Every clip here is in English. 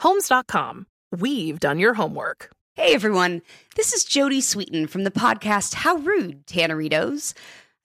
Homes.com. We've done your homework. Hey everyone, this is Jodie Sweetin from the podcast How Rude, Tanneritos.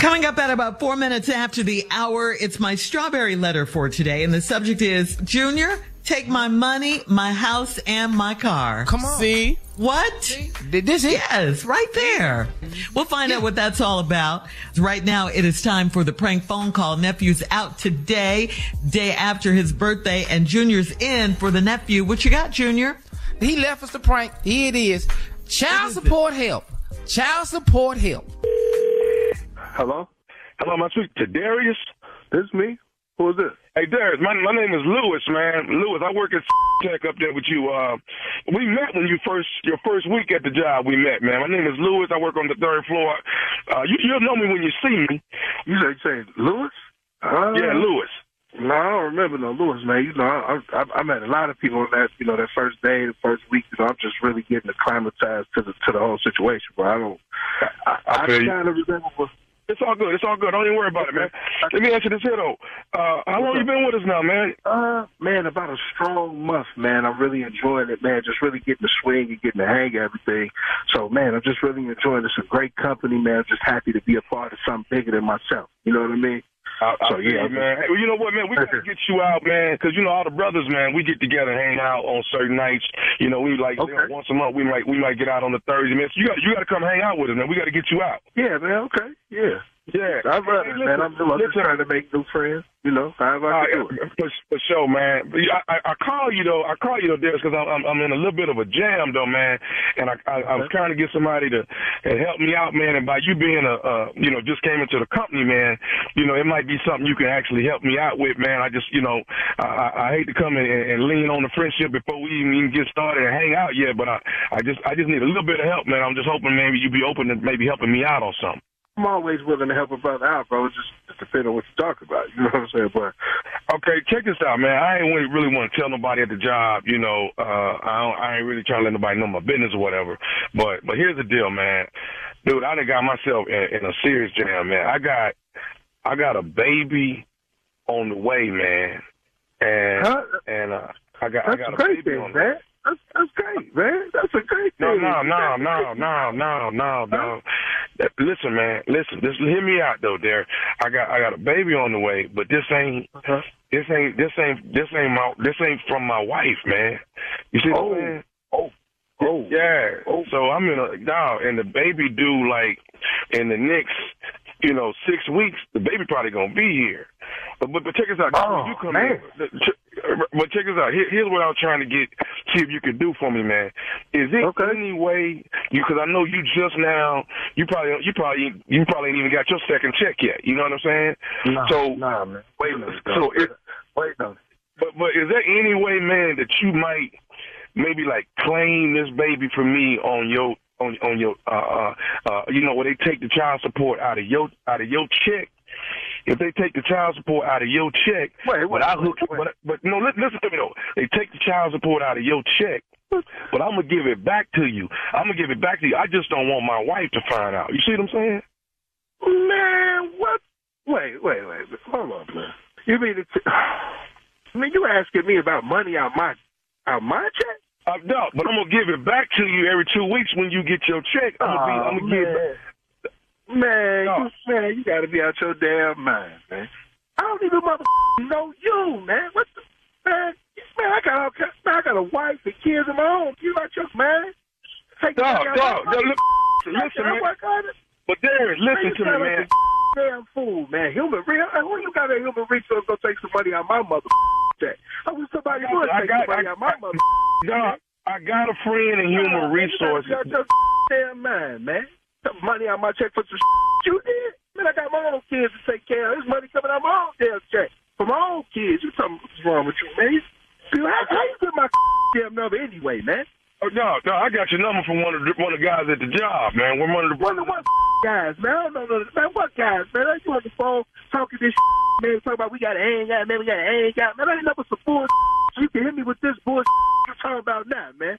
Coming up at about four minutes after the hour, it's my strawberry letter for today. And the subject is Junior, take my money, my house, and my car. Come on. See? What? See? This it? Yes, right there. We'll find out what that's all about. Right now, it is time for the prank phone call. Nephew's out today, day after his birthday, and Junior's in for the nephew. What you got, Junior? He left us the prank. Here it is. Child support help. Child support help. Hello? Hello, am I speaking to Darius? This is me. Who is this? Hey, Darius, my, my name is Lewis, man. Lewis, I work at Tech up there with you. Uh, we met when you first, your first week at the job we met, man. My name is Lewis. I work on the third floor. Uh, you, you'll know me when you see me. You say, say Lewis? Uh, Yeah, Lewis. No, I don't remember no Lewis, man. You know, I, I, I met a lot of people that, you know, that first day, the first week. You know, I'm just really getting acclimatized to the to the whole situation, but I don't. I, I, I kind of remember. It's all good. It's all good. Don't even worry about it, man. Let me ask you this here, though. Uh, how long you been with us now, man? Uh, man, about a strong month, man. I'm really enjoying it, man. Just really getting the swing and getting the hang of everything. So, man, I'm just really enjoying this. A great company, man. I'm just happy to be a part of something bigger than myself. You know what I mean? I, I So, feel yeah, you, man. Hey, well, you know what, man? We gotta get you out, man, because you know all the brothers, man. We get together, and hang out on certain nights. You know, we like you know, Okay. once a month. We might we might get out on the Thursday, man. So you got you got to come hang out with us, man. We got to get you out. Yeah, man. Okay. Yeah. Yeah, I love it, man. I'm, I'm just trying to make new friends. You know, however I can do it. for, for sure, man. I, I, I call you though. I call you though, Darius, because I'm, I'm in a little bit of a jam though, man. And I I, I was trying to get somebody to to help me out, man. And by you being a uh, you know just came into the company, man, you know it might be something you can actually help me out with, man. I just you know I, I, I hate to come in and, and lean on the friendship before we even, even get started and hang out yet, but I I just I just need a little bit of help, man. I'm just hoping maybe you'd be open to maybe helping me out on something. I'm always willing to help a brother out, bro. It's just, just depending on what you talk about. You know what I'm saying? But Okay, check this out, man. I ain't really, want to tell nobody at the job, you know. Uh, I don't, I ain't really trying to let nobody know my business or whatever. But, but here's the deal, man. Dude, I done got myself in, in a serious jam, man. I got, I got a baby on the way, man. And, Huh? and, uh, I got, I got a baby thing, on the way. That's, that's great, man. That's a great No, thing. no, no, That's no, great. no, no, no, no. Listen, man. Listen. Just hear me out though, Derek. I got I got a baby on the way, but this ain't Uh-huh. this ain't this ain't this ain't my this ain't from my wife, man. You see Oh. what Oh, oh, Yeah. Oh. So I'm in a dog, and the baby due like in the next, you know, six weeks. The baby probably gonna be here. But but, but check us out. Oh, you come man. in, but check us out. Here, here's what I was trying to get. See if you could do for me, man. Is there Okay. any way you? Because I know you just now. You probably you probably you probably ain't even got your second check yet. You know what I'm saying? Nah, so nah, man. Wait a minute. so it- wait a minute. but but is there any way, man, that you might maybe like claim this baby for me on your on on your uh uh, uh you know where they take the child support out of your out of your check? If they take the child support out of your check, Wait, wait, but I hook, wait. but but no, listen to me though. They take the child support out of your check, but I'm gonna give it back to you. I'm gonna give it back to you. I just don't want my wife to find out. You see what I'm saying? Man, what? Wait, wait, wait. Hold on, man. You mean it's? I mean, you asking me about money out my out my check? Uh, no, but I'm gonna give it back to you every two weeks when you get your check. I'm gonna be, I'm gonna give. Man. Man, No. you, man, you gotta be out your damn mind, man. I don't even mother know you, man. What the man? Man, I got all, man, I got a wife and kids of my own. You out your man? Take Dog, dog, dog, look, listen, man. work on it. But Darren, listen you to me, man. damn fool, man. Human real. Uh, who you got a human resource gonna take some money out my mother check? I wish somebody would take got- some money I- out my mother. Dog, I got a friend in human resources. You got your damn mind, man. Some money out my check for some you did. Man, I got my own kids to take care of. There's money coming out my own damn check for my own kids. You what's wrong with you, man? You, how, how you get my damn number anyway, man? Oh, no, no, I got your number from one of the, one of the guys at the job, man. We're one of the What, what guys, man? I don't know, no- man. What guys, man? I you on the phone talking this man, talking about we got to hang out, man. We got to hang out, man. I ain't never some bullshit. You can hit me with this bullshit you're talking about now, man.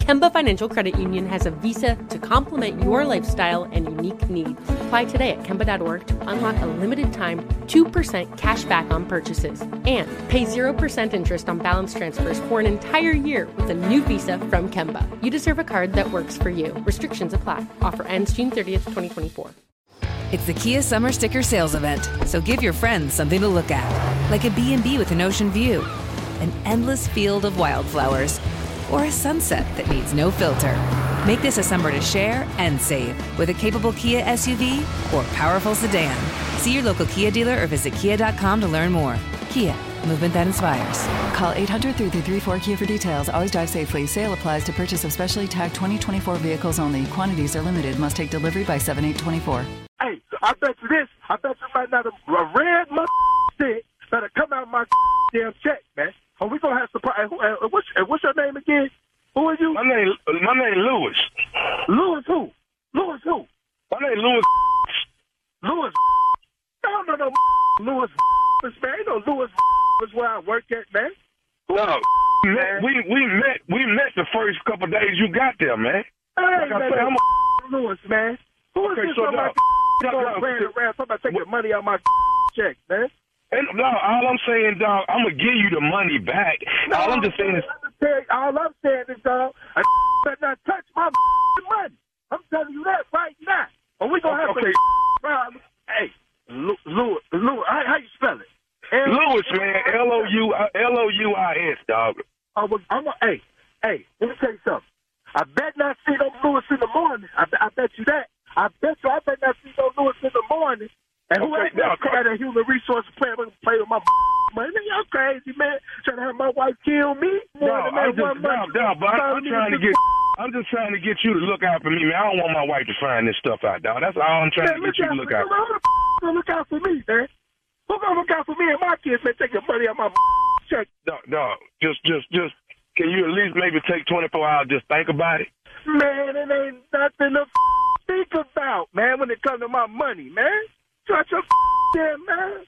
Kemba Financial Credit Union has a visa to complement your lifestyle and unique needs. Apply today at Kemba.org to unlock a limited time 2% cash back on purchases and pay 0% interest on balance transfers for an entire year with a new visa from Kemba. You deserve a card that works for you. Restrictions apply. Offer ends June 30th, 2024. It's the Kia Summer Sticker Sales Event, so give your friends something to look at. like a B&B with an ocean view, an endless field of wildflowers, or a sunset that needs no filter. Make this a summer to share and save with a capable Kia SUV or powerful sedan. See your local Kia dealer or visit kia.com to learn more. Kia, movement that inspires. Call 800 334 Kia for details. Always drive safely. Sale applies to purchase of specially tagged 2024 vehicles only. Quantities are limited. Must take delivery by 7824. Hey, I bet you this. I bet you might not a, a red mother stick that'll come out my damn check, man. Are we gonna have surprise? Uh, what's, uh, what's your name again? Who are you? My name, my name Lewis. Lewis who? Lewis who? My name Lewis. Lewis. No, no, no. Lewis, man. You know Lewis is where I work at, man. No, we met, we we met we met the first couple days you got there, man. Hey, Like I man, said, I'm a- Lewis, man. Who is Okay, this so somebody now- going now- around around talking about taking money out my check, man? And no, all I'm saying, dog, I'm gonna give you the money back. all I'm just saying is, all I'm saying is, dog, I better not touch my money. I'm telling you that right now. Or we gonna have Okay. a problem. Hey, Lewis, Lewis, Lewis, how, how you spell it? L- Lewis, man, L O U L O U I S, dog. I was, I'm a, hey, hey, let me tell you something. I bet not see no Lewis in the morning. I, I bet you that. I bet you I bet not see no Lewis in the morning. And who Okay, else now, got a human resource plan to play with my money? Man, y'all crazy, man. Trying to have my wife kill me? No, More than I'm that just, no, no, but I'm, Trying to get I'm just trying to get you to look out for me, man. I don't want my wife to find this stuff out, dog. That's all I'm trying to get you to look out. for me. Who gonna look out for me, man? Who gonna look out for me and my kids, man? Taking money out my check. Dog, dog, just, just, just. Can you at least maybe take 24 hours just think about it? Man, it ain't nothing to think about, man, when it comes to my money, man. Shut your damn man.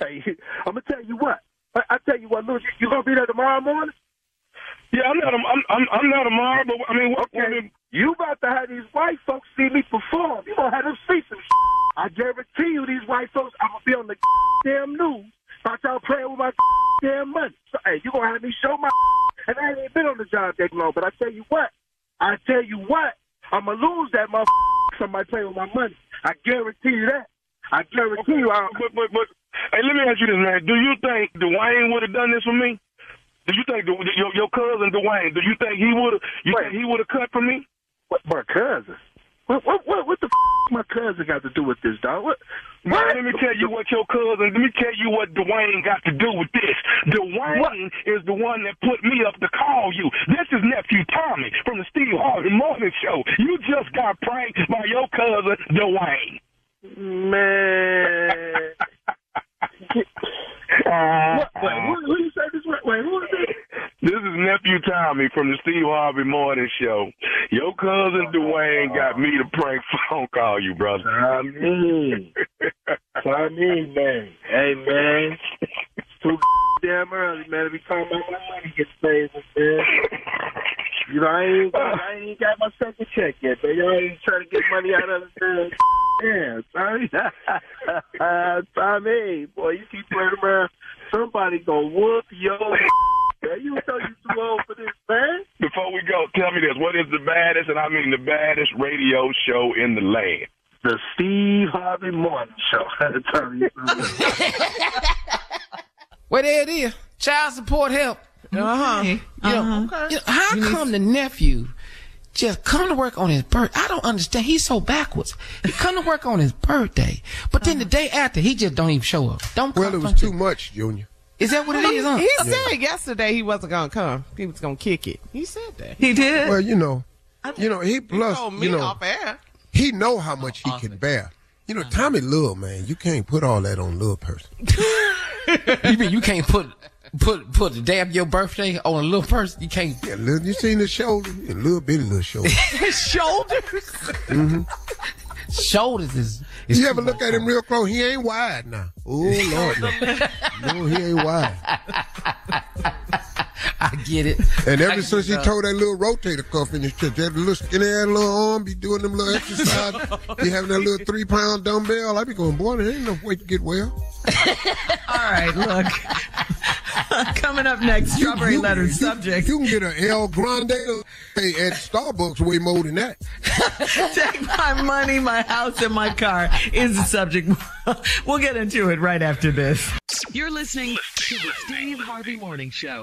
Hey, I'm gonna tell you what. I, I tell you what, Louis, you, you gonna be there tomorrow morning? Yeah, I'm not. I'm. I'm, I'm not tomorrow, but I mean, Okay. You about to have these white folks see me perform. You gonna have them see some I guarantee you these white folks, I'm gonna be on the damn news about y'all playing with my damn money. So, hey, you gonna have me show my and I ain't been on the job that long, but I tell you what, I tell you what, I'm gonna lose that motherfucker somebody playing with my money. I guarantee you that. I guarantee you. I, But, but, but, hey, let me ask you this, man. Do you think Dwayne would have done this for me? Do you think the, your, your cousin Dwayne? Do you think he would have? You Wait. think he would have cut for me? what, my cousin? What, what, what, what the f- my cousin got to do with this, dog? What? Man, let me tell you what your cousin. Let me tell you what Dwayne got to do with this. Dwayne is the one that put me up to call you. This is nephew Tommy from the Steve Harvey Morning Show. You just got pranked by your cousin Dwayne. Man. what, wait, who, who you say this? Wait, wait who is this? This is nephew Tommy from the Steve Harvey Morning Show. Your cousin Dwayne got me to prank phone call you, brother. I mean, I mean, man. Hey, man. Too damn early, man. Talking about my money gets paid, man. You know, I ain't got, I ain't got my second check yet, man. Y'all ain't trying to get money out of the Yeah, Tommy. Tommy, boy, you keep playing around. Somebody gonna whoop your man. You know you too old for this, man. Before we go, tell me this. What is the baddest, and I mean the baddest radio show in the land? The Steve Harvey Morning Show. Tell you something. Well, there it is. Child support help. Uh huh. Okay. You know, Uh-huh. you know, how come the nephew just come to work on his birthday? I don't understand. He's so backwards. He come to work on his birthday, but then the day after, he just don't even show up. Don't Well, it was too much, Junior. Is that what it is? Huh? He said yesterday he wasn't gonna come. He was gonna kick it. He said that. He did. Well, you know, you know, he He plus, told me you know, off air. he know how much he can bear. You know, Tommy Love, man, you can't put all that on little person. you mean you can't put put put the day of your birthday on a little person? You can't. Yeah, little, you seen the shoulder, a little bitty little shoulder. His shoulders. hmm Shoulders is. Is You ever look at him real close? He ain't wide now. Oh Lord, no, no he ain't wide. I get it. And ever get since he it, told that little rotator cuff in his chest, that little skinny ass little arm, be doing them little exercise, be having that little three pound dumbbell. I be going, boy, there ain't no way to get well. All right, look. Coming up next, strawberry letter subject. You can get an El Grande at Starbucks way more than that. Take my money, my house, and my car is the subject. We'll get into it right after this. You're listening to the Steve Harvey Morning Show.